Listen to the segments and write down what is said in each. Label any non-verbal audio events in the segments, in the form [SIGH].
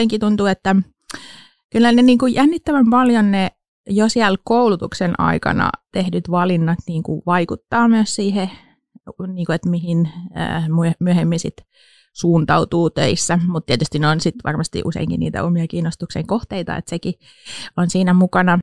jotenkin tuntuu, että kyllä ne niin kuin jännittävän paljon ne jo siellä koulutuksen aikana tehdyt valinnat niin kuin vaikuttaa myös siihen, niin kuin, että mihin myöhemmin sit suuntautuu töissä, mutta tietysti ne on sitten varmasti useinkin niitä omia kiinnostuksen kohteita, että sekin on siinä mukana.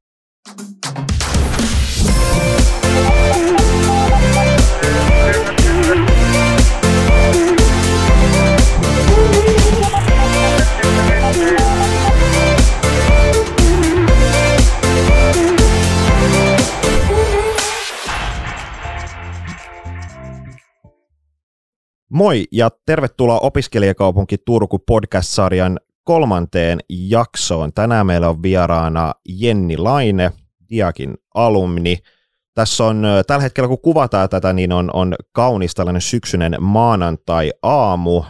Moi ja tervetuloa Opiskelijakaupunki Turku podcast-sarjan kolmanteen jaksoon. Tänään meillä on vieraana Jenni Laine, Diakin alumni. Tässä on tällä hetkellä, kun kuvataan tätä, niin on, on kaunis tällainen syksyinen maanantai-aamu.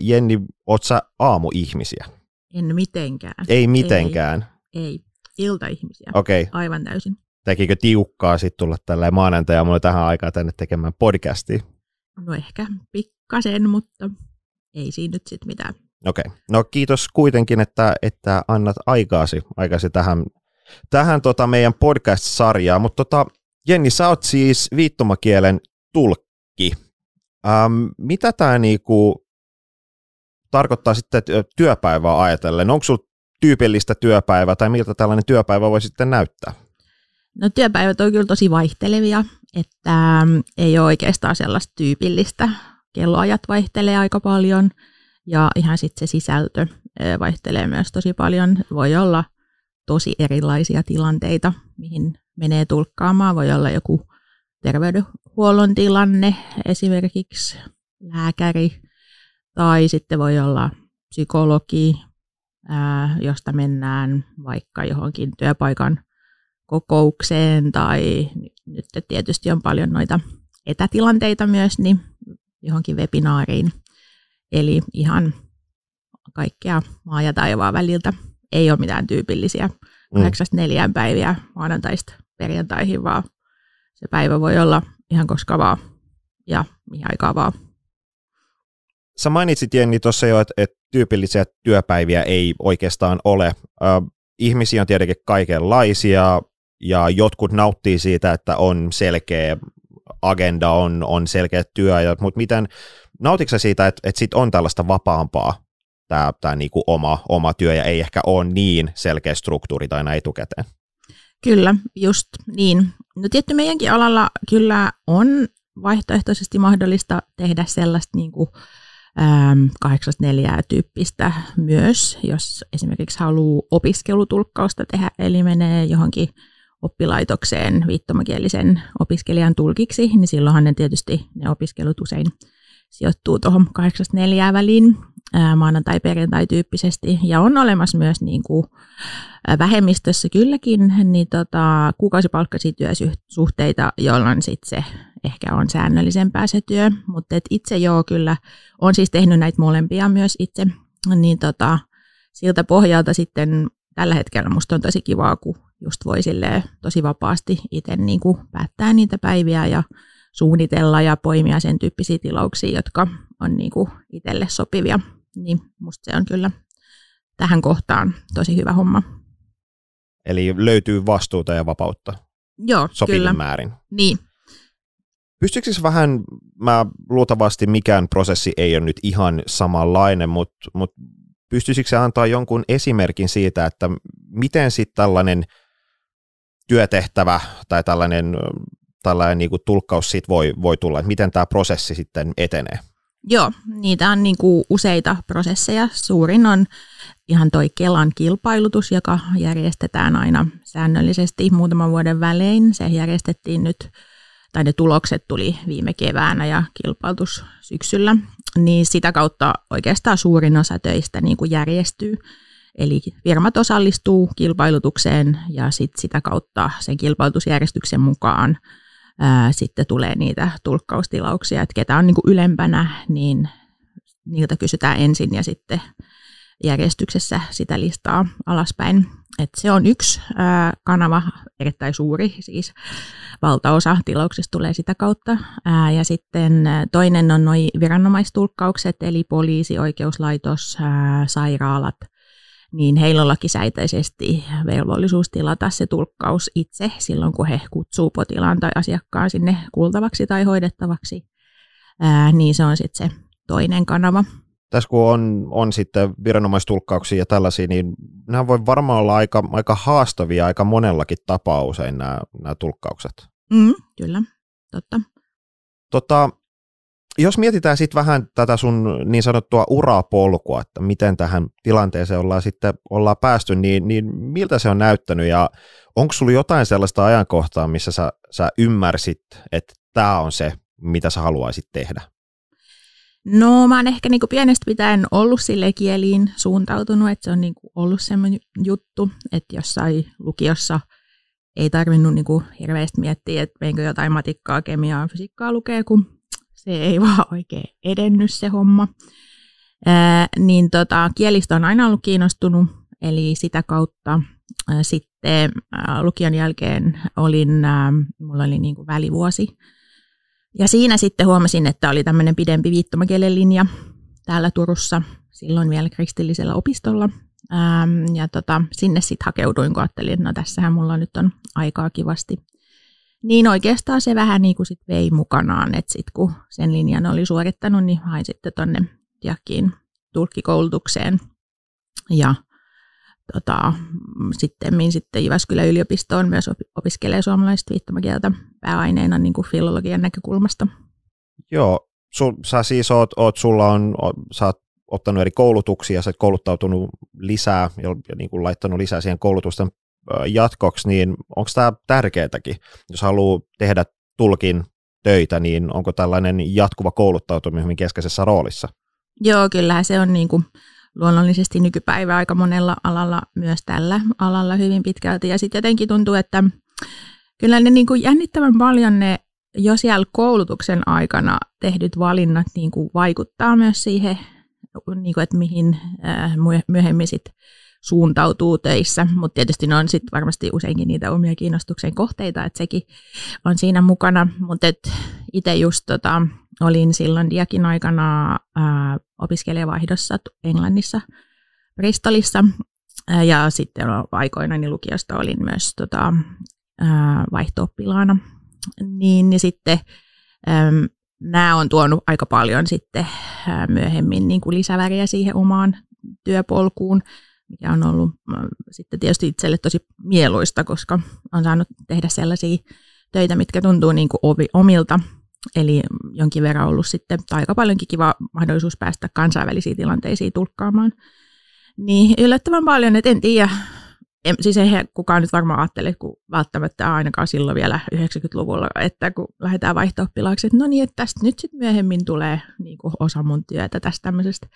Jenni, oot sä aamuihmisiä? En mitenkään. Ei mitenkään? Ei, ei. iltaihmisiä. Okei. Okay. Aivan täysin. Tekikö tiukkaa sitten tulla tällä maanantai-aamulla tähän aikaan tänne tekemään podcastia? No ehkä pikkasen, mutta ei siinä nyt sitten mitään. Okei. Okay. No kiitos kuitenkin, että, että annat aikaasi, aikaasi tähän, tähän tota meidän podcast-sarjaan. Mutta tota, Jenni, sä oot siis viittomakielen tulkki. Ähm, mitä tämä niinku tarkoittaa sitten työpäivää ajatellen? Onko sinulla tyypillistä työpäivää tai miltä tällainen työpäivä voi sitten näyttää? No työpäivät on kyllä tosi vaihtelevia, että ähm, ei ole oikeastaan sellaista tyypillistä. Kelloajat vaihtelee aika paljon ja ihan sitten se sisältö vaihtelee myös tosi paljon. Voi olla tosi erilaisia tilanteita, mihin menee tulkkaamaan. Voi olla joku terveydenhuollon tilanne, esimerkiksi lääkäri, tai sitten voi olla psykologi, josta mennään vaikka johonkin työpaikan kokoukseen tai nyt tietysti on paljon noita etätilanteita myös, niin johonkin webinaariin. Eli ihan kaikkea maa ja taivaan väliltä ei ole mitään tyypillisiä mm. kahdeksasta neljään päiviä maanantaista perjantaihin, vaan se päivä voi olla ihan koska vaan ja mihin aikaa vaan. Sä mainitsit Jenni tuossa jo, että, että tyypillisiä työpäiviä ei oikeastaan ole. Äh, ihmisiä on tietenkin kaikenlaisia, ja jotkut nauttii siitä, että on selkeä agenda, on, on selkeä työ, mutta miten, nautitko siitä, että, että sit on tällaista vapaampaa tämä, tämä niinku oma, oma työ ja ei ehkä ole niin selkeä struktuuri tai näin etukäteen? Kyllä, just niin. No tietty meidänkin alalla kyllä on vaihtoehtoisesti mahdollista tehdä sellaista niin kuin, äm, 84 tyyppistä myös, jos esimerkiksi haluaa opiskelutulkkausta tehdä, eli menee johonkin oppilaitokseen viittomakielisen opiskelijan tulkiksi, niin silloinhan ne tietysti ne opiskelut usein sijoittuu tuohon 8.4 väliin maanantai-perjantai tyyppisesti. Ja on olemassa myös niin kuin vähemmistössä kylläkin niin tota, kuukausipalkkaisia työsuhteita, jolloin sitten se ehkä on säännöllisempää se työ. Mutta itse joo kyllä, on siis tehnyt näitä molempia myös itse. Niin tota, siltä pohjalta sitten tällä hetkellä musta on tosi kivaa, kun just voi tosi vapaasti itse niin kuin päättää niitä päiviä ja suunnitella ja poimia sen tyyppisiä tilauksia, jotka on niin kuin itselle sopivia. Niin musta se on kyllä tähän kohtaan tosi hyvä homma. Eli löytyy vastuuta ja vapautta Joo, sopivin kyllä. määrin. Niin. Pystyykö siis vähän, mä luultavasti mikään prosessi ei ole nyt ihan samanlainen, mutta, mutta pystyisikö se antaa jonkun esimerkin siitä, että miten sitten tällainen työtehtävä tai tällainen, tällainen niin kuin tulkkaus siitä voi, voi tulla, että miten tämä prosessi sitten etenee? Joo, niitä on niin kuin useita prosesseja. Suurin on ihan toi Kelan kilpailutus, joka järjestetään aina säännöllisesti muutaman vuoden välein. Se järjestettiin nyt, tai ne tulokset tuli viime keväänä ja kilpailutus syksyllä. Niin sitä kautta oikeastaan suurin osa töistä niin kuin järjestyy. Eli firmat osallistuu kilpailutukseen ja sit sitä kautta sen kilpailutusjärjestyksen mukaan ää, sitten tulee niitä tulkkaustilauksia, että ketä on niin kuin ylempänä, niin niiltä kysytään ensin ja sitten järjestyksessä sitä listaa alaspäin. Et se on yksi ää, kanava, erittäin suuri, siis valtaosa tilauksista tulee sitä kautta. Ää, ja sitten toinen on noin viranomaistulkkaukset, eli poliisi, oikeuslaitos, ää, sairaalat – niin heillä on lakisääteisesti velvollisuus tilata se tulkkaus itse silloin, kun he kutsuu potilaan tai asiakkaan sinne kuultavaksi tai hoidettavaksi. Ää, niin se on sitten se toinen kanava. Tässä kun on, on sitten viranomaistulkkauksia ja tällaisia, niin nämä voi varmaan olla aika, aika haastavia aika monellakin tapaa usein nämä, nämä tulkkaukset. Mm, kyllä, totta. Tota, jos mietitään sitten vähän tätä sun niin sanottua urapolkua, että miten tähän tilanteeseen ollaan sitten ollaan päästy, niin, niin miltä se on näyttänyt ja onko sulla jotain sellaista ajankohtaa, missä sä, sä ymmärsit, että tämä on se, mitä sä haluaisit tehdä? No mä oon ehkä niinku pienestä pitäen ollut sille kieliin suuntautunut, että se on niinku ollut semmoinen juttu, että jossain lukiossa ei tarvinnut niinku hirveästi miettiä, että meinkö jotain matikkaa, kemiaa, fysiikkaa lukee, kun se ei [LAUGHS] vaan oikein edennyt se homma. Ää, niin tota, kielistä on aina ollut kiinnostunut, eli sitä kautta ää, sitten ää, lukion jälkeen olin, ää, mulla oli niinku välivuosi, ja siinä sitten huomasin, että oli tämmöinen pidempi viittomakielen linja täällä Turussa, silloin vielä kristillisellä opistolla. Ähm, ja tota, sinne sitten hakeuduin, kun ajattelin, että no tässähän mulla nyt on aikaa kivasti. Niin oikeastaan se vähän niin kuin sit vei mukanaan, että sitten kun sen linjan oli suorittanut, niin hain sitten tuonne Diakkiin tulkkikoulutukseen. Ja tota, sitten, sitten Jyväskylän yliopistoon myös opiskelee suomalaista viittomakieltä pääaineena niin kuin filologian näkökulmasta. Joo, sul, sä siis oot, oot, sulla on, oot, sä oot ottanut eri koulutuksia, sä oot kouluttautunut lisää ja, ja niin kuin laittanut lisää siihen koulutusten jatkoksi, niin onko tämä tärkeätäkin, jos haluaa tehdä tulkin töitä, niin onko tällainen jatkuva kouluttautuminen hyvin keskeisessä roolissa? Joo, kyllähän se on niin kuin luonnollisesti nykypäivä aika monella alalla, myös tällä alalla hyvin pitkälti. Ja sitten jotenkin tuntuu, että kyllä ne niin kuin jännittävän paljon ne jo siellä koulutuksen aikana tehdyt valinnat niin kuin vaikuttaa myös siihen, niin kuin, että mihin myöhemmin sit suuntautuu töissä, mutta tietysti ne on sitten varmasti useinkin niitä omia kiinnostuksen kohteita, että sekin on siinä mukana, mutta itse just tota, olin silloin diakin aikana ää, opiskelijavaihdossa Englannissa, Bristolissa, ää, ja sitten aikoina niin lukiosta olin myös tota, vaihto-oppilaana, niin, niin sitten äm, nämä on tuonut aika paljon sitten ää, myöhemmin niin kuin lisäväriä siihen omaan työpolkuun, mikä on ollut sitten tietysti itselle tosi mieluista, koska on saanut tehdä sellaisia töitä, mitkä tuntuu niin kuin omilta Eli jonkin verran ollut sitten, tai aika paljonkin kiva mahdollisuus päästä kansainvälisiin tilanteisiin tulkkaamaan. Niin yllättävän paljon, että en tiedä, en, siis ei kukaan nyt varmaan ajattele, kun välttämättä ainakaan silloin vielä 90-luvulla, että kun lähdetään vaihto että no niin, että tästä nyt sitten myöhemmin tulee niin kuin osa mun työtä tästä tämmöisestä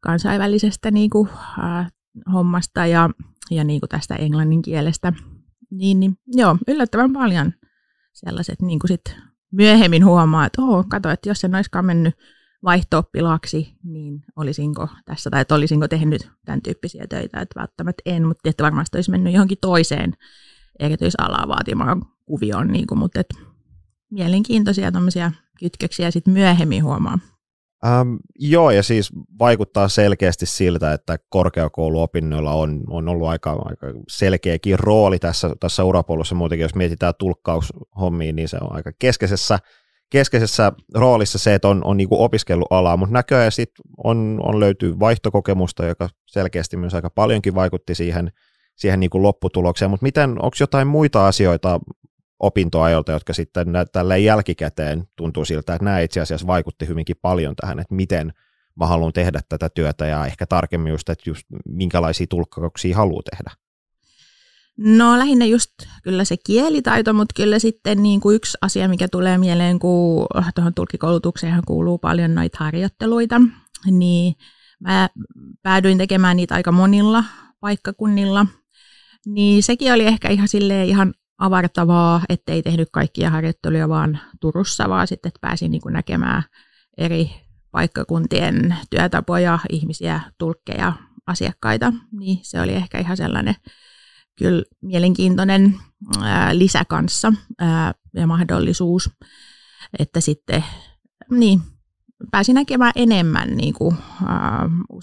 kansainvälisestä niin kuin, äh, hommasta ja, ja niin kuin tästä englannin kielestä. Niin, niin joo, yllättävän paljon sellaiset niin kuin sit myöhemmin huomaa, että oh, kato, että jos en olisikaan mennyt vaihto niin olisinko tässä, tai että olisinko tehnyt tämän tyyppisiä töitä, että välttämättä en, mutta että varmasti olisi mennyt johonkin toiseen erityisalaa vaatimaan kuvioon, niin kuin, mutta että mielenkiintoisia kytköksiä sitten myöhemmin huomaa. Ähm, joo, ja siis vaikuttaa selkeästi siltä, että korkeakouluopinnoilla on, on ollut aika, aika selkeäkin rooli tässä, tässä urapolussa. Muutenkin, jos mietitään tulkkaushommiin, niin se on aika keskeisessä, keskeisessä roolissa se, että on, on niin opiskellut alaa, mutta näköjään sit on, on löytyy vaihtokokemusta, joka selkeästi myös aika paljonkin vaikutti siihen, siihen niin kuin lopputulokseen, mutta miten, onko jotain muita asioita opintoajoilta, jotka sitten tällä jälkikäteen tuntuu siltä, että nämä itse asiassa vaikutti hyvinkin paljon tähän, että miten mä haluan tehdä tätä työtä ja ehkä tarkemmin just, että just minkälaisia tulkkauksia haluaa tehdä. No lähinnä just kyllä se kielitaito, mutta kyllä sitten niin kuin yksi asia, mikä tulee mieleen, kun tuohon tulkikoulutukseen kuuluu paljon noita harjoitteluita, niin mä päädyin tekemään niitä aika monilla paikkakunnilla, niin sekin oli ehkä ihan silleen ihan avartavaa, ettei tehnyt kaikkia harjoitteluja vaan Turussa, vaan sitten että pääsin niin kuin näkemään eri paikkakuntien työtapoja, ihmisiä, tulkkeja, asiakkaita, niin se oli ehkä ihan sellainen kyllä mielenkiintoinen ää, lisä kanssa ää, ja mahdollisuus, että sitten niin, pääsin näkemään enemmän niin kuin, uh,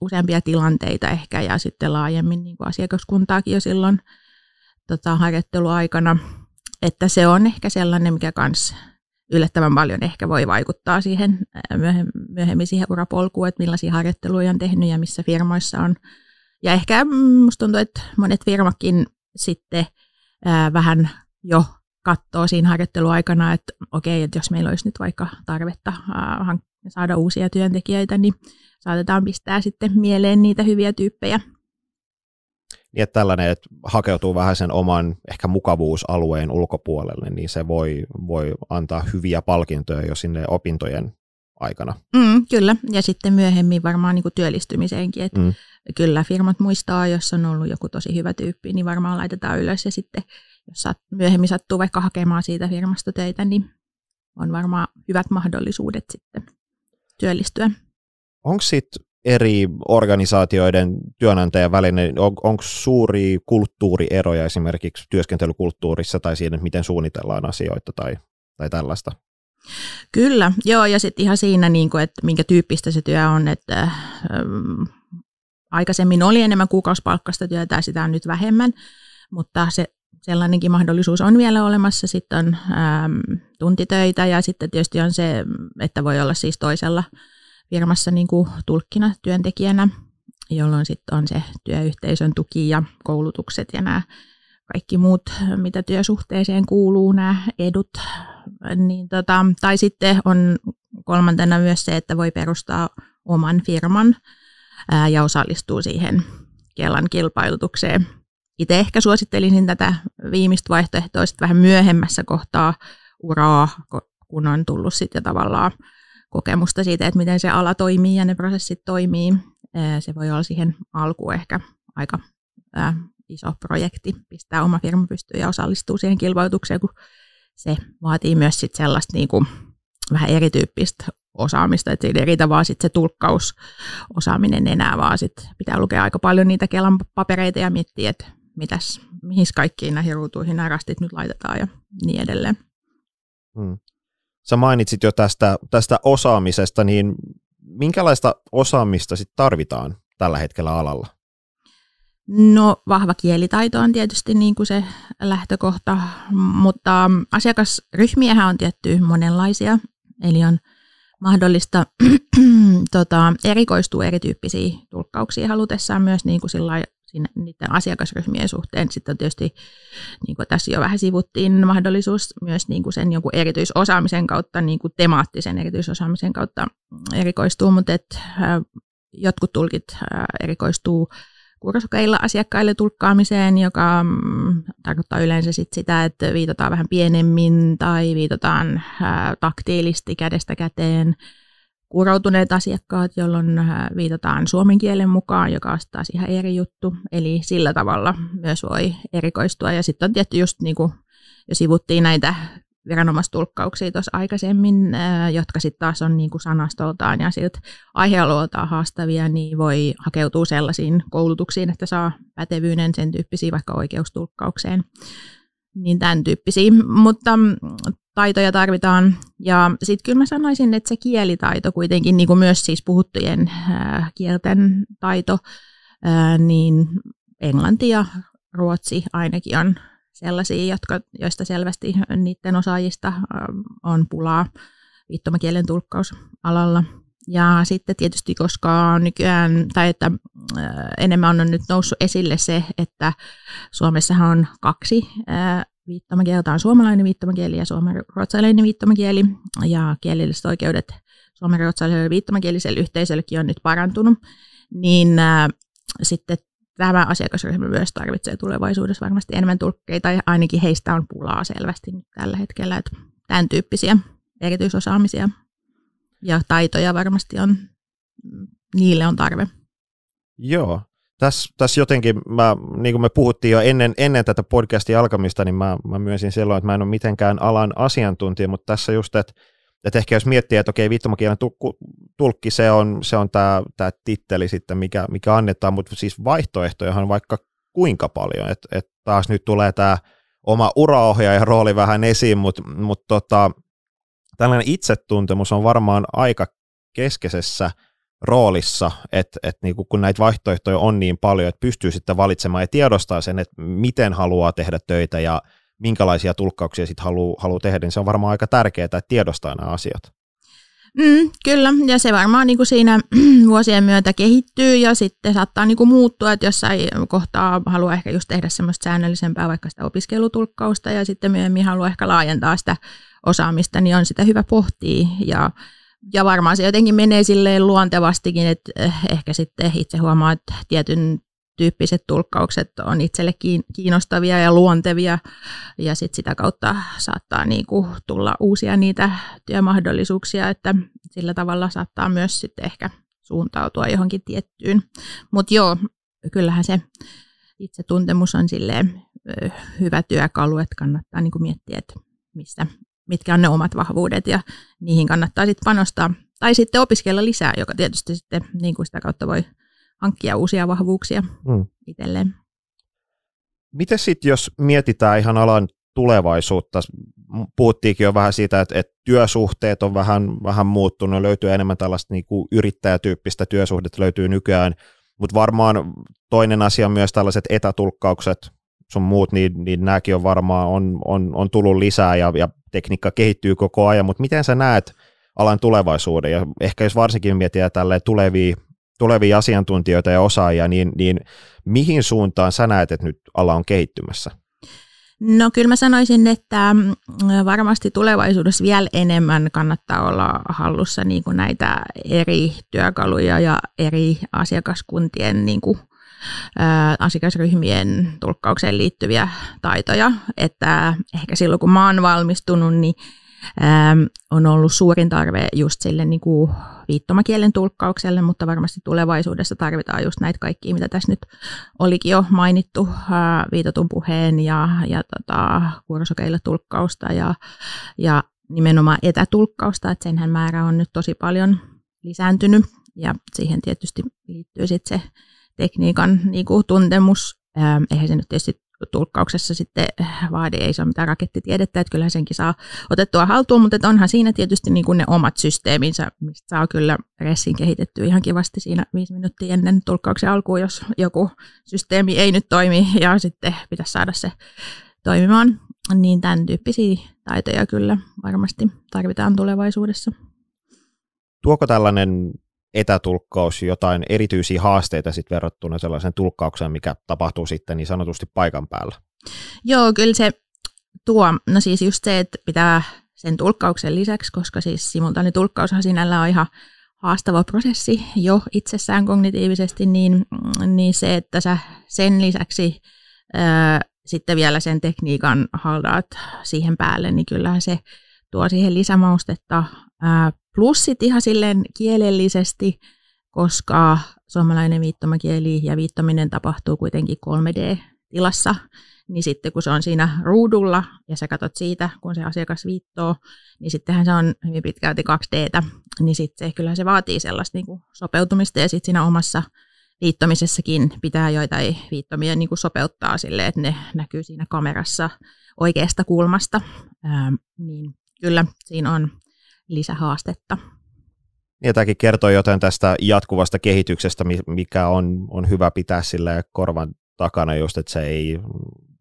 useampia tilanteita ehkä ja sitten laajemmin niin kuin asiakaskuntaakin jo silloin tota, harjoitteluaikana. Että se on ehkä sellainen, mikä kans yllättävän paljon ehkä voi vaikuttaa siihen myöhemmin siihen urapolkuun, että millaisia harjoitteluja on tehnyt ja missä firmoissa on. Ja ehkä musta tuntuu, että monet firmakin sitten ää, vähän jo katsoo siinä harjoitteluaikana, että okei, että jos meillä olisi nyt vaikka tarvetta ää, saada uusia työntekijöitä, niin saatetaan pistää sitten mieleen niitä hyviä tyyppejä. Niin, että tällainen, että hakeutuu vähän sen oman ehkä mukavuusalueen ulkopuolelle, niin se voi, voi antaa hyviä palkintoja jo sinne opintojen aikana. Mm, kyllä, ja sitten myöhemmin varmaan niin kuin työllistymiseenkin, että mm. kyllä firmat muistaa, jos on ollut joku tosi hyvä tyyppi, niin varmaan laitetaan ylös, ja sitten jos myöhemmin sattuu vaikka hakemaan siitä firmasta töitä, niin on varmaan hyvät mahdollisuudet sitten työllistyä. Onko sitten eri organisaatioiden työnantajan välinen, on, onko suuri kulttuurieroja esimerkiksi työskentelykulttuurissa tai siinä, miten suunnitellaan asioita tai, tai tällaista? Kyllä, joo, ja sitten ihan siinä, niin kuin, että minkä tyyppistä se työ on, että ähm, aikaisemmin oli enemmän kuukausipalkkasta työtä ja sitä on nyt vähemmän, mutta se sellainenkin mahdollisuus on vielä olemassa. Sitten on äm, tuntitöitä ja sitten tietysti on se, että voi olla siis toisella firmassa niin kuin tulkkina työntekijänä, jolloin sitten on se työyhteisön tuki ja koulutukset ja nämä kaikki muut, mitä työsuhteeseen kuuluu, nämä edut. Niin tota, tai sitten on kolmantena myös se, että voi perustaa oman firman ää, ja osallistuu siihen Kelan kilpailutukseen. Itse ehkä suosittelisin tätä viimeistä vaihtoehtoa vähän myöhemmässä kohtaa uraa, kun on tullut sitten tavallaan kokemusta siitä, että miten se ala toimii ja ne prosessit toimii. Se voi olla siihen alkuun ehkä aika iso projekti, pistää oma firma pystyyn ja osallistuu siihen kilpailutukseen, kun se vaatii myös sit sellaista niin kuin vähän erityyppistä osaamista, että ei riitä vaan sit se tulkkausosaaminen enää, vaan sit pitää lukea aika paljon niitä Kelan papereita ja miettiä, että mitäs, mihin kaikkiin näihin ruutuihin nämä rastit nyt laitetaan ja niin edelleen. Hmm. Sä mainitsit jo tästä, tästä osaamisesta, niin minkälaista osaamista sit tarvitaan tällä hetkellä alalla? No vahva kielitaito on tietysti niin kuin se lähtökohta, mutta asiakasryhmiähän on tietty monenlaisia, eli on mahdollista [CLEARS THROAT] tota, erikoistua erityyppisiin tulkkauksiin halutessaan myös niin kuin siinä, niiden asiakasryhmien suhteen. Sitten on tietysti, niin kuin tässä jo vähän sivuttiin, mahdollisuus myös niin kuin sen jonkun erityisosaamisen kautta, niin kuin temaattisen erityisosaamisen kautta erikoistuu, mutta et, jotkut tulkit erikoistuu kursokeilla asiakkaille tulkkaamiseen, joka mm, tarkoittaa yleensä sit sitä, että viitataan vähän pienemmin tai viitataan taktiilisti kädestä käteen kuuroutuneet asiakkaat, jolloin äh, viitataan suomen kielen mukaan, joka on taas ihan eri juttu. Eli sillä tavalla myös voi erikoistua. Ja sitten on tietty just niin kuin jo sivuttiin näitä viranomaistulkkauksia tuossa aikaisemmin, äh, jotka sitten taas on niin kuin sanastoltaan ja siltä aihealueeltaan haastavia, niin voi hakeutua sellaisiin koulutuksiin, että saa pätevyyden sen tyyppisiin vaikka oikeustulkkaukseen niin tämän tyyppisiä, mutta mm, taitoja tarvitaan. Ja sitten kyllä mä sanoisin, että se kielitaito kuitenkin, niin kuin myös siis puhuttujen äh, kielten taito, äh, niin englanti ja ruotsi ainakin on sellaisia, jotka, joista selvästi niiden osaajista äh, on pulaa viittomakielen tulkkausalalla. Ja sitten tietysti, koska nykyään, tai että enemmän on nyt noussut esille se, että Suomessahan on kaksi viittomakieltä, on suomalainen viittomakieli ja suomen-ruotsalainen viittomakieli, ja kielelliset oikeudet suomen-ruotsalaiselle viittomakieliselle yhteisöllekin on nyt parantunut, niin äh, sitten tämä asiakasryhmä myös tarvitsee tulevaisuudessa varmasti enemmän tulkkeita, ja ainakin heistä on pulaa selvästi nyt tällä hetkellä, että tämän tyyppisiä erityisosaamisia ja taitoja varmasti on, niille on tarve. Joo. Tässä, tässä jotenkin, mä, niin kuin me puhuttiin jo ennen, ennen tätä podcastin alkamista, niin mä, mä myönsin silloin, että mä en ole mitenkään alan asiantuntija, mutta tässä just, että, että ehkä jos miettii, että okei, viittomakielen tulkki, se on, se on tämä, tämä titteli sitten, mikä, mikä annetaan, mutta siis vaihtoehtojahan vaikka kuinka paljon, että, että taas nyt tulee tämä oma uraohjaajan rooli vähän esiin, mutta, mutta tota, tällainen itsetuntemus on varmaan aika keskeisessä roolissa, että, että niin kun näitä vaihtoehtoja on niin paljon, että pystyy sitten valitsemaan ja tiedostaa sen, että miten haluaa tehdä töitä ja minkälaisia tulkkauksia sitten haluaa, haluaa tehdä, niin se on varmaan aika tärkeää, että tiedostaa nämä asiat. Mm, kyllä, ja se varmaan niin kuin siinä [CLEARS THROAT] vuosien myötä kehittyy ja sitten saattaa niin kuin muuttua, että jossain kohtaa haluaa ehkä just tehdä semmoista säännöllisempää vaikka sitä opiskelutulkkausta ja sitten myöhemmin haluaa ehkä laajentaa sitä osaamista, niin on sitä hyvä pohtia ja ja varmaan se jotenkin menee silleen luontevastikin, että eh, ehkä sitten itse huomaa, että tietyn tyyppiset tulkkaukset on itselle kiinnostavia ja luontevia ja sit sitä kautta saattaa niinku tulla uusia niitä työmahdollisuuksia, että sillä tavalla saattaa myös sitten ehkä suuntautua johonkin tiettyyn. Mutta joo, kyllähän se itsetuntemus on silleen hyvä työkalu, että kannattaa niinku miettiä, että mistä, mitkä on ne omat vahvuudet ja niihin kannattaa sitten panostaa. Tai sitten opiskella lisää, joka tietysti sitten niin kuin sitä kautta voi hankkia uusia vahvuuksia mm. itselleen. Miten sitten, jos mietitään ihan alan tulevaisuutta, puhuttiinkin jo vähän siitä, että, että työsuhteet on vähän, vähän muuttunut, löytyy enemmän tällaista niin kuin yrittäjätyyppistä työsuhdetta löytyy nykyään, mutta varmaan toinen asia on myös tällaiset etätulkkaukset, sun muut, niin, niin nämäkin on varmaan on, on, on tullut lisää ja, ja tekniikka kehittyy koko ajan, mutta miten sä näet alan tulevaisuuden ja ehkä jos varsinkin mietitään tälle tulevia tulevia asiantuntijoita ja osaajia, niin, niin mihin suuntaan sä näet, että nyt ala on kehittymässä? No kyllä mä sanoisin, että mm, varmasti tulevaisuudessa vielä enemmän kannattaa olla hallussa niin kuin näitä eri työkaluja ja eri asiakaskuntien niin kuin, asiakasryhmien tulkkaukseen liittyviä taitoja. Että ehkä silloin kun mä oon valmistunut, niin on ollut suurin tarve just sille niin kuin viittomakielen tulkkaukselle, mutta varmasti tulevaisuudessa tarvitaan just näitä kaikkia, mitä tässä nyt olikin jo mainittu, viitotun puheen ja, ja tota, kursokeilla tulkkausta ja, ja nimenomaan etätulkkausta, että senhän määrä on nyt tosi paljon lisääntynyt ja siihen tietysti liittyy sitten se tekniikan niin kuin tuntemus. Eihän se nyt tietysti tulkkauksessa sitten vaadi, ei se ole mitään rakettitiedettä, että kyllä senkin saa otettua haltuun, mutta onhan siinä tietysti niin kuin ne omat systeeminsä, mistä saa kyllä ressin kehitettyä ihan kivasti siinä viisi minuuttia ennen tulkkauksen alkuun, jos joku systeemi ei nyt toimi ja sitten pitäisi saada se toimimaan, niin tämän tyyppisiä taitoja kyllä varmasti tarvitaan tulevaisuudessa. Tuoko tällainen etätulkkaus jotain erityisiä haasteita sit verrattuna sellaisen tulkkaukseen, mikä tapahtuu sitten niin sanotusti paikan päällä? Joo, kyllä se tuo, no siis just se, että pitää sen tulkkauksen lisäksi, koska siis simultaanitulkkaushan sinällä on ihan haastava prosessi jo itsessään kognitiivisesti, niin, niin se, että sä sen lisäksi ää, sitten vielä sen tekniikan haldaat siihen päälle, niin kyllähän se tuo siihen lisämaustetta. Plus ihan silleen kielellisesti, koska suomalainen viittomakieli ja viittominen tapahtuu kuitenkin 3D-tilassa, niin sitten kun se on siinä ruudulla ja sä katsot siitä, kun se asiakas viittoo, niin sittenhän se on hyvin pitkälti 2Dtä, niin sitten se, kyllä se vaatii sellaista niin kuin sopeutumista ja sitten siinä omassa viittomisessakin pitää joitain viittomia niin kuin sopeuttaa silleen, että ne näkyy siinä kamerassa oikeasta kulmasta, ähm, niin kyllä siinä on lisähaastetta. Ja tämäkin kertoo jotain tästä jatkuvasta kehityksestä, mikä on, on hyvä pitää sille korvan takana just, että se ei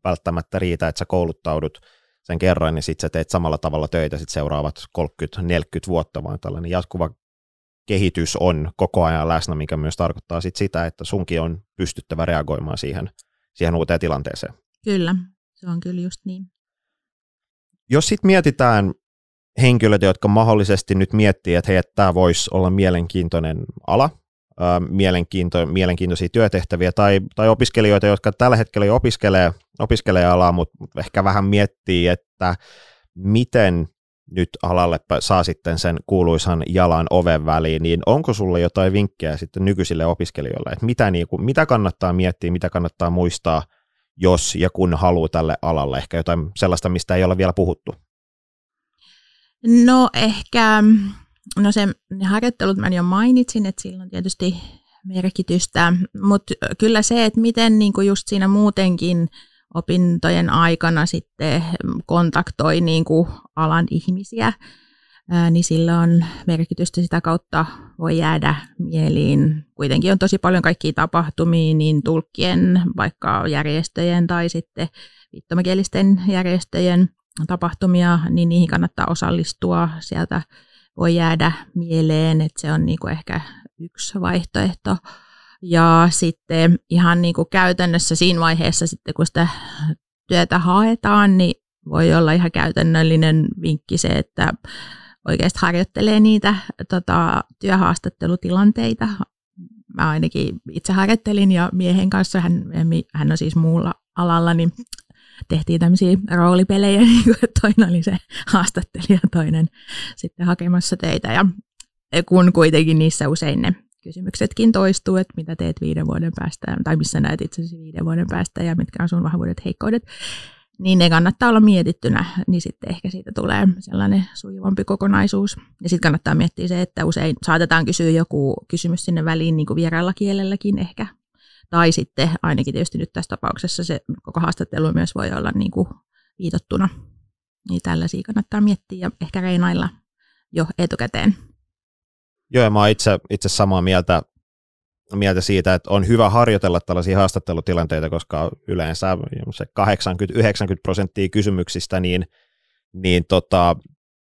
välttämättä riitä, että sä kouluttaudut sen kerran, niin sitten sä teet samalla tavalla töitä sit seuraavat 30-40 vuotta, vaan tällainen jatkuva kehitys on koko ajan läsnä, mikä myös tarkoittaa sit sitä, että sunkin on pystyttävä reagoimaan siihen, siihen uuteen tilanteeseen. Kyllä, se on kyllä just niin. Jos sitten mietitään henkilöitä, jotka mahdollisesti nyt miettii, että hei, tämä voisi olla mielenkiintoinen ala, mielenkiinto, mielenkiintoisia työtehtäviä, tai, tai opiskelijoita, jotka tällä hetkellä jo opiskelee, opiskelee alaa, mutta ehkä vähän miettii, että miten nyt alalle saa sitten sen kuuluisan jalan oven väliin, niin onko sulle jotain vinkkejä sitten nykyisille opiskelijoille, että mitä, niin kuin, mitä kannattaa miettiä, mitä kannattaa muistaa, jos ja kun haluaa tälle alalle, ehkä jotain sellaista, mistä ei ole vielä puhuttu? No ehkä, no se, ne harjoittelut mä jo mainitsin, että sillä on tietysti merkitystä, mutta kyllä se, että miten niin kuin just siinä muutenkin opintojen aikana sitten kontaktoi niin kuin alan ihmisiä, niin sillä on merkitystä sitä kautta voi jäädä mieliin. Kuitenkin on tosi paljon kaikkia tapahtumia, niin tulkkien, vaikka järjestöjen tai sitten viittomakielisten järjestöjen tapahtumia, niin niihin kannattaa osallistua. Sieltä voi jäädä mieleen, että se on niinku ehkä yksi vaihtoehto. Ja sitten ihan niinku käytännössä siinä vaiheessa, sitten kun sitä työtä haetaan, niin voi olla ihan käytännöllinen vinkki se, että oikeasti harjoittelee niitä tota, työhaastattelutilanteita. Mä ainakin itse harjoittelin ja miehen kanssa, hän, hän on siis muulla alalla, niin tehtiin tämmöisiä roolipelejä, [LAUGHS] niin kuin toinen oli se haastattelija, toinen sitten hakemassa töitä. Ja kun kuitenkin niissä usein ne kysymyksetkin toistuu, että mitä teet viiden vuoden päästä, tai missä näet itsesi viiden vuoden päästä, ja mitkä on sun vahvuudet, heikkoudet, niin ne kannattaa olla mietittynä, niin sitten ehkä siitä tulee sellainen sujuvampi kokonaisuus. Ja sitten kannattaa miettiä se, että usein saatetaan kysyä joku kysymys sinne väliin niin kuin vieraalla kielelläkin ehkä. Tai sitten ainakin tietysti nyt tässä tapauksessa se koko haastattelu myös voi olla niin kuin viitottuna. Niin tällaisia kannattaa miettiä ja ehkä reinailla jo etukäteen. Joo, ja mä oon itse, itse samaa mieltä mieltä siitä, että on hyvä harjoitella tällaisia haastattelutilanteita, koska yleensä se 80-90 prosenttia kysymyksistä niin, niin tota,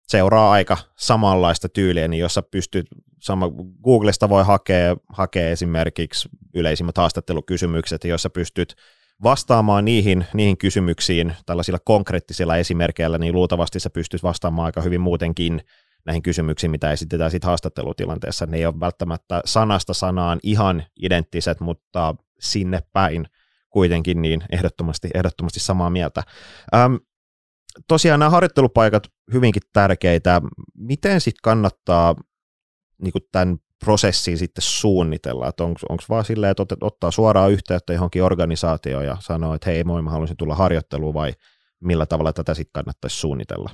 seuraa aika samanlaista tyyliä, niin jossa pystyt, sama, Googlesta voi hakea, hakea esimerkiksi yleisimmät haastattelukysymykset, jossa pystyt vastaamaan niihin, niihin kysymyksiin tällaisilla konkreettisilla esimerkkeillä, niin luultavasti sä pystyt vastaamaan aika hyvin muutenkin näihin kysymyksiin, mitä esitetään sit haastattelutilanteessa. Ne ei ole välttämättä sanasta sanaan ihan identtiset, mutta sinne päin kuitenkin niin ehdottomasti, ehdottomasti samaa mieltä. Öm, tosiaan nämä harjoittelupaikat hyvinkin tärkeitä. Miten sitten kannattaa niin tämän prosessin sitten suunnitella, onko vaan silleen, että ottaa suoraan yhteyttä johonkin organisaatioon ja sanoo, että hei moi, mä haluaisin tulla harjoitteluun vai millä tavalla tätä sitten kannattaisi suunnitella?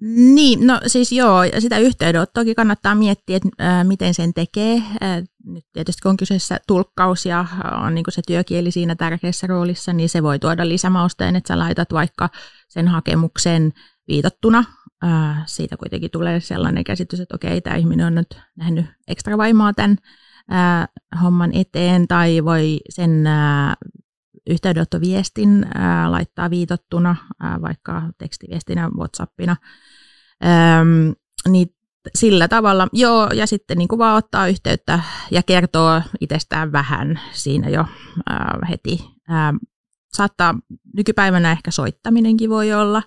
Niin, no siis joo, sitä yhteydenottoakin kannattaa miettiä, että ää, miten sen tekee. Ää, nyt tietysti kun on kyseessä tulkkaus ja on niin se työkieli siinä tärkeässä roolissa, niin se voi tuoda lisämausteen, että sä laitat vaikka sen hakemuksen viitottuna. Ää, siitä kuitenkin tulee sellainen käsitys, että okei, tämä ihminen on nyt nähnyt ekstra vaimaa tämän ää, homman eteen, tai voi sen ää, yhteydenottoviestin ää, laittaa viitottuna, ää, vaikka tekstiviestinä, Whatsappina, Öm, niin sillä tavalla, joo, ja sitten niin kuin vaan ottaa yhteyttä ja kertoo itsestään vähän siinä jo ää, heti. Ää, saattaa nykypäivänä ehkä soittaminenkin voi olla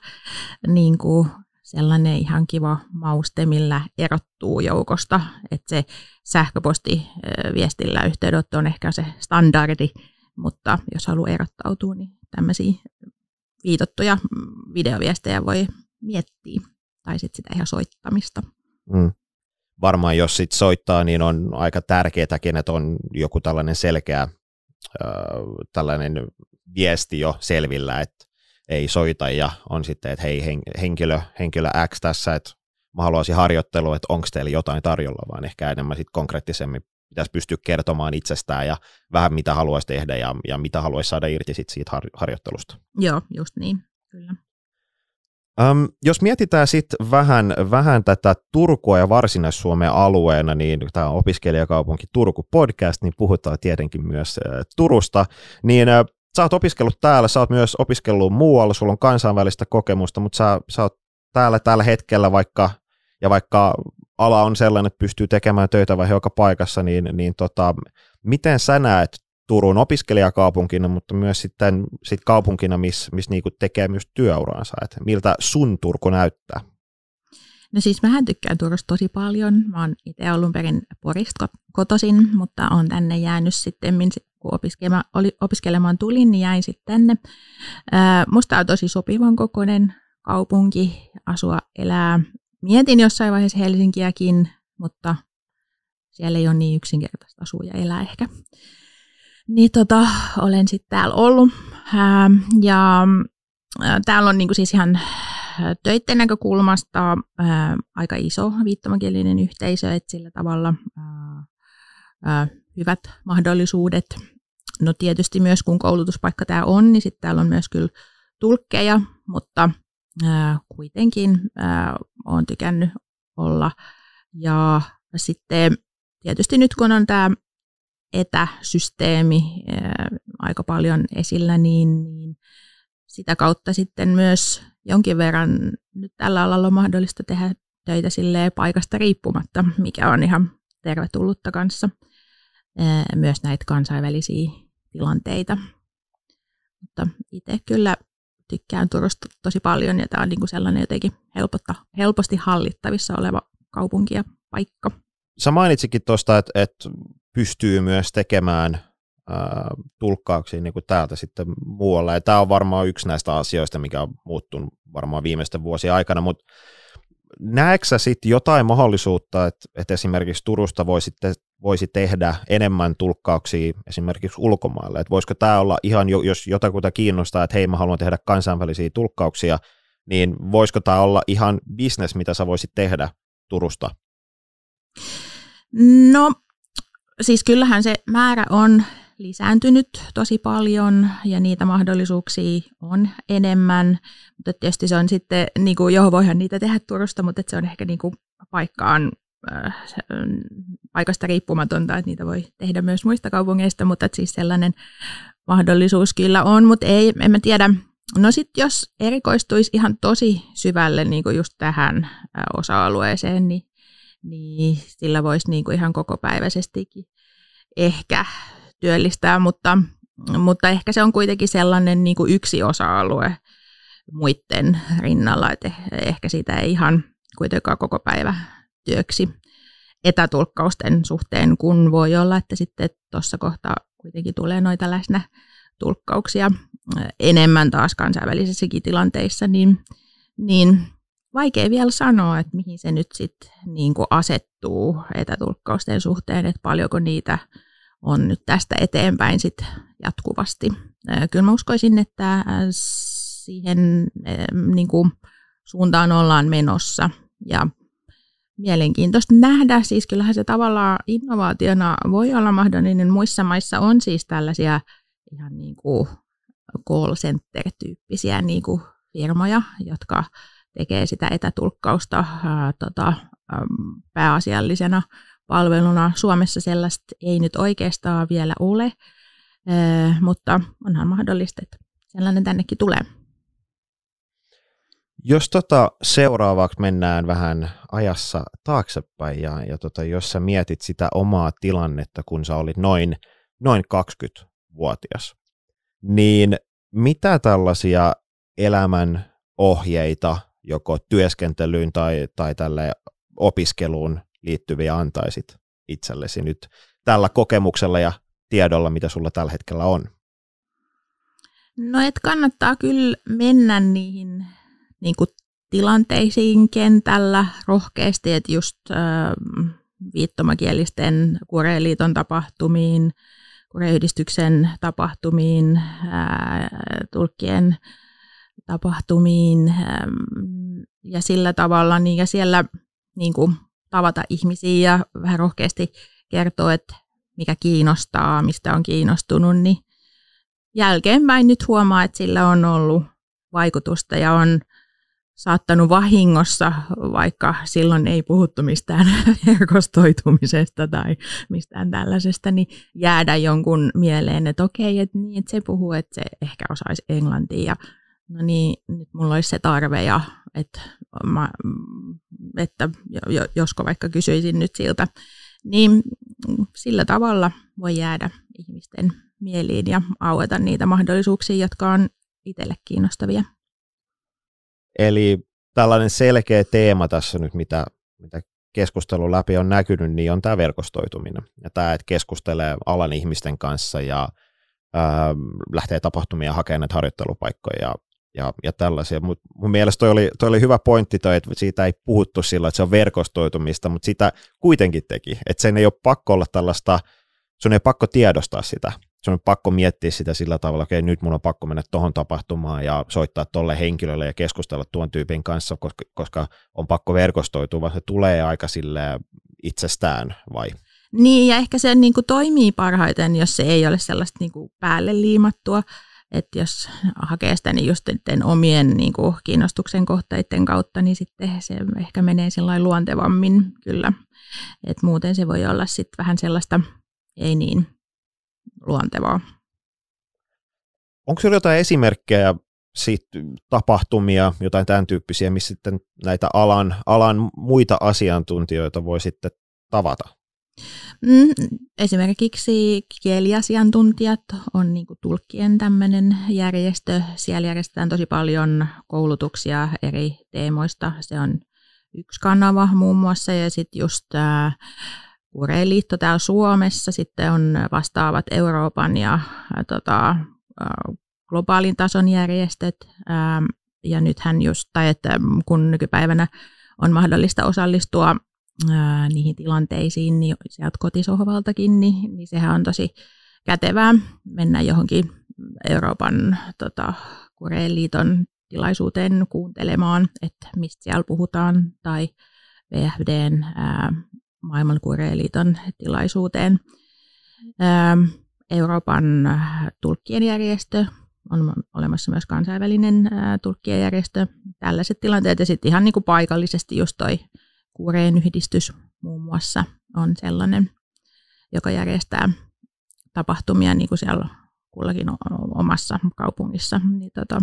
niin kuin sellainen ihan kiva mauste, millä erottuu joukosta, että se sähköposti viestillä yhteydenotto on ehkä se standardi, mutta jos haluaa erottautua, niin tämmöisiä viitottuja videoviestejä voi miettiä tai sitten sitä ihan soittamista. Mm. Varmaan jos sit soittaa, niin on aika tärkeätäkin, että on joku tällainen selkeä äh, tällainen viesti jo selvillä, että ei soita ja on sitten, että hei henkilö, henkilö X tässä, että mä haluaisin harjoittelua, että onko teillä jotain tarjolla, vaan ehkä enemmän sitten konkreettisemmin pitäisi pystyä kertomaan itsestään ja vähän mitä haluaisi tehdä ja, ja mitä haluaisi saada irti sit siitä har, harjoittelusta. Joo, just niin, kyllä. Um, jos mietitään sitten vähän, vähän tätä Turkua ja Varsinais-Suomen alueena, niin tämä on opiskelijakaupunki Turku podcast, niin puhutaan tietenkin myös äh, Turusta, niin äh, sä oot opiskellut täällä, sä oot myös opiskellut muualla, sulla on kansainvälistä kokemusta, mutta sä, sä oot täällä tällä hetkellä vaikka, ja vaikka ala on sellainen, että pystyy tekemään töitä vai joka paikassa, niin, niin tota, miten sä näet Turun opiskelijakaupunkina, mutta myös sitten sit kaupunkina, missä miss niinku tekee myös työuransa. Et miltä sun Turku näyttää? No siis mähän tykkään Turusta tosi paljon. Mä oon itse alun perin Porista kotosin, mutta on tänne jäänyt sitten, kun opiskelemaan, oli, opiskelemaan tulin, niin jäin sitten tänne. Ää, musta on tosi sopivan kokoinen kaupunki, asua, elää. Mietin jossain vaiheessa Helsinkiäkin, mutta siellä ei ole niin yksinkertaista asua ja elää ehkä. Niin tota, olen sitten täällä ollut. Ää, ja ää, täällä on niinku siis ihan töiden näkökulmasta ää, aika iso viittomakielinen yhteisö, että sillä tavalla ää, ää, hyvät mahdollisuudet. No tietysti myös kun koulutuspaikka tämä on, niin sitten täällä on myös kyllä tulkkeja, mutta kuitenkin ää, olen tykännyt olla. Ja sitten tietysti nyt kun on tämä etäsysteemi aika paljon esillä, niin, niin sitä kautta sitten myös jonkin verran nyt tällä alalla on mahdollista tehdä töitä paikasta riippumatta, mikä on ihan tervetullutta kanssa. Myös näitä kansainvälisiä tilanteita. Mutta itse kyllä tykkään Turusta tosi paljon ja tämä on niin kuin sellainen jotenkin helpotta, helposti hallittavissa oleva kaupunki ja paikka. Sä mainitsikin tuosta, että, että pystyy myös tekemään ää, tulkkauksia niin täältä sitten muualla. Tämä on varmaan yksi näistä asioista, mikä on muuttunut varmaan viimeisten vuosien aikana, mutta näetkö sitten jotain mahdollisuutta, että, että esimerkiksi Turusta voisi, te, voisi tehdä enemmän tulkkauksia esimerkiksi ulkomaille? Että voisiko tämä olla ihan, jos jotakuta kiinnostaa, että hei mä haluan tehdä kansainvälisiä tulkkauksia, niin voisiko tämä olla ihan business, mitä sä voisit tehdä Turusta? No siis kyllähän se määrä on lisääntynyt tosi paljon ja niitä mahdollisuuksia on enemmän. Mutta tietysti se on sitten, niin kuin, joo, voihan niitä tehdä Turusta, mutta se on ehkä niin kuin paikkaan äh, paikasta riippumatonta, että niitä voi tehdä myös muista kaupungeista, mutta että siis sellainen mahdollisuus kyllä on, mutta ei, en mä tiedä. No sitten jos erikoistuisi ihan tosi syvälle niin kuin just tähän äh, osa-alueeseen, niin, niin sillä voisi niin kuin ihan kokopäiväisestikin ehkä työllistää, mutta, mutta ehkä se on kuitenkin sellainen niin kuin yksi osa-alue muiden rinnalla, että ehkä sitä ei ihan kuitenkaan koko päivä työksi etätulkkausten suhteen, kun voi olla, että sitten tuossa kohtaa kuitenkin tulee noita läsnä tulkkauksia enemmän taas kansainvälisissäkin tilanteissa, niin, niin vaikea vielä sanoa, että mihin se nyt sitten niin asettuu etätulkkausten suhteen, että paljonko niitä on nyt tästä eteenpäin sit jatkuvasti. Kyllä mä uskoisin, että siihen niin kuin suuntaan ollaan menossa ja mielenkiintoista nähdä. Siis kyllähän se tavallaan innovaationa voi olla mahdollinen. Muissa maissa on siis tällaisia ihan niin kuin call center-tyyppisiä niin kuin firmoja, jotka tekee sitä etätulkkausta ää, tota, pääasiallisena palveluna. Suomessa sellaista ei nyt oikeastaan vielä ole, mutta onhan mahdollista, että sellainen tännekin tulee. Jos tota seuraavaksi mennään vähän ajassa taaksepäin ja, ja tota, jos sä mietit sitä omaa tilannetta, kun sä olit noin, noin 20-vuotias, niin mitä tällaisia elämän ohjeita joko työskentelyyn tai, tai tälle opiskeluun liittyviä antaisit itsellesi nyt tällä kokemuksella ja tiedolla, mitä sulla tällä hetkellä on? No, et kannattaa kyllä mennä niihin niin kuin tilanteisiin kentällä rohkeasti, että just äh, viittomakielisten Kureliiton tapahtumiin, Kureyhdistyksen tapahtumiin, äh, tulkkien tapahtumiin äh, ja sillä tavalla, niin ja siellä niin kuin tavata ihmisiä ja vähän rohkeasti kertoa, että mikä kiinnostaa, mistä on kiinnostunut, niin jälkeenpäin nyt huomaa, että sillä on ollut vaikutusta ja on saattanut vahingossa, vaikka silloin ei puhuttu mistään [LAUGHS] verkostoitumisesta tai mistään tällaisesta, niin jäädä jonkun mieleen, että okei, että, niin, että se puhuu, että se ehkä osaisi englantia ja no niin, nyt mulla olisi se tarve ja että, mä, että josko vaikka kysyisin nyt siltä, niin sillä tavalla voi jäädä ihmisten mieliin ja aueta niitä mahdollisuuksia, jotka on itselle kiinnostavia. Eli tällainen selkeä teema tässä nyt, mitä, mitä keskustelun läpi on näkynyt, niin on tämä verkostoituminen. Ja tämä, että keskustelee alan ihmisten kanssa ja ää, lähtee tapahtumia hakemaan näitä harjoittelupaikkoja ja ja, ja tällaisia. Mut mun mielestä toi oli, toi oli hyvä pointti toi, että siitä ei puhuttu sillä, että se on verkostoitumista, mutta sitä kuitenkin teki. Että sen ei ole pakko olla tällaista, sun ei ole pakko tiedostaa sitä. Sun on pakko miettiä sitä sillä tavalla, että okay, nyt mun on pakko mennä tuohon tapahtumaan ja soittaa tolle henkilölle ja keskustella tuon tyypin kanssa, koska, koska on pakko verkostoitua, vaan se tulee aika sille itsestään vai? Niin, ja ehkä se niin kuin, toimii parhaiten, jos se ei ole sellaista niin kuin, päälle liimattua että jos hakee sitä niin just omien niin kuin, kiinnostuksen kohteiden kautta, niin sitten se ehkä menee sillä luontevammin kyllä. Et muuten se voi olla sitten vähän sellaista ei niin luontevaa. Onko sinulla jotain esimerkkejä sit tapahtumia, jotain tämän tyyppisiä, missä sitten näitä alan, alan muita asiantuntijoita voi sitten tavata? Mm, esimerkiksi kieliasiantuntijat on niin tulkkien tämmöinen järjestö. Siellä järjestetään tosi paljon koulutuksia eri teemoista. Se on yksi kanava muun muassa ja sitten just tämä Kureiliitto täällä Suomessa, sitten on vastaavat Euroopan ja ää, tota, globaalin tason järjestöt. Ää, ja nythän just, tai että kun nykypäivänä on mahdollista osallistua ää, niihin tilanteisiin niin sieltä kotisohvaltakin, niin, niin sehän on tosi kätevää mennä johonkin Euroopan tota, Kureiliiton tilaisuuteen kuuntelemaan, että mistä siellä puhutaan, tai VFDn ää, maailman Kureiliiton tilaisuuteen. Ää, Euroopan tulkkien järjestö, on olemassa myös kansainvälinen ää, tulkkien järjestö. Tällaiset tilanteet ja sitten ihan niin kuin paikallisesti just toi Kuureen yhdistys muun muassa on sellainen, joka järjestää tapahtumia niin kuin siellä kullakin omassa kaupungissa. Niin tota,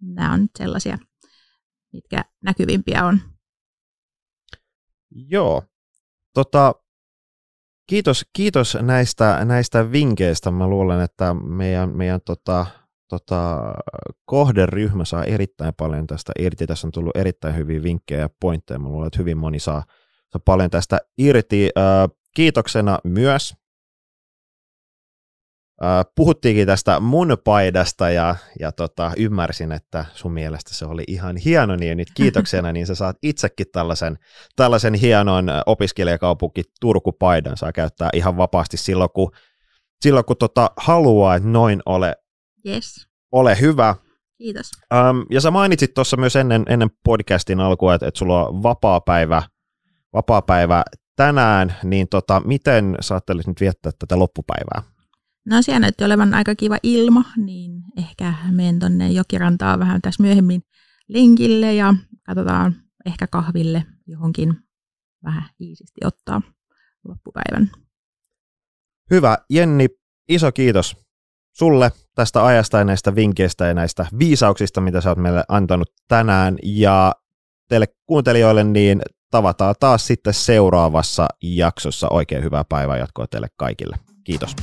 nämä on sellaisia, mitkä näkyvimpiä on. Joo. Tota, kiitos, kiitos näistä, näistä vinkkeistä. Mä luulen, että meidän, meidän tota, tota, kohderyhmä saa erittäin paljon tästä irti. Tässä on tullut erittäin hyviä vinkkejä ja pointteja. Mä luulen, että hyvin moni saa, saa paljon tästä irti. Äh, kiitoksena myös puhuttiinkin tästä mun paidasta ja, ja tota, ymmärsin, että sun mielestä se oli ihan hieno, niin nyt kiitoksena niin sä saat itsekin tällaisen, tällaisen hienon opiskelijakaupunki Turku-paidan, saa käyttää ihan vapaasti silloin, kun, silloin, kun tota, haluaa, että noin ole, yes. ole hyvä. Kiitos. Um, ja sä mainitsit tuossa myös ennen, ennen podcastin alkua, että, että sulla on vapaa-päivä, vapaa-päivä tänään, niin tota, miten sä ajattelit nyt viettää tätä loppupäivää? No siellä näytti olevan aika kiva ilma, niin ehkä menen tuonne jokirantaa vähän tässä myöhemmin lenkille ja katsotaan ehkä kahville johonkin vähän iisisti ottaa loppupäivän. Hyvä. Jenni, iso kiitos sulle tästä ajasta ja näistä vinkkeistä ja näistä viisauksista, mitä sä oot meille antanut tänään. Ja teille kuuntelijoille, niin tavataan taas sitten seuraavassa jaksossa. Oikein hyvää päivää jatkoa teille kaikille. Kiitos.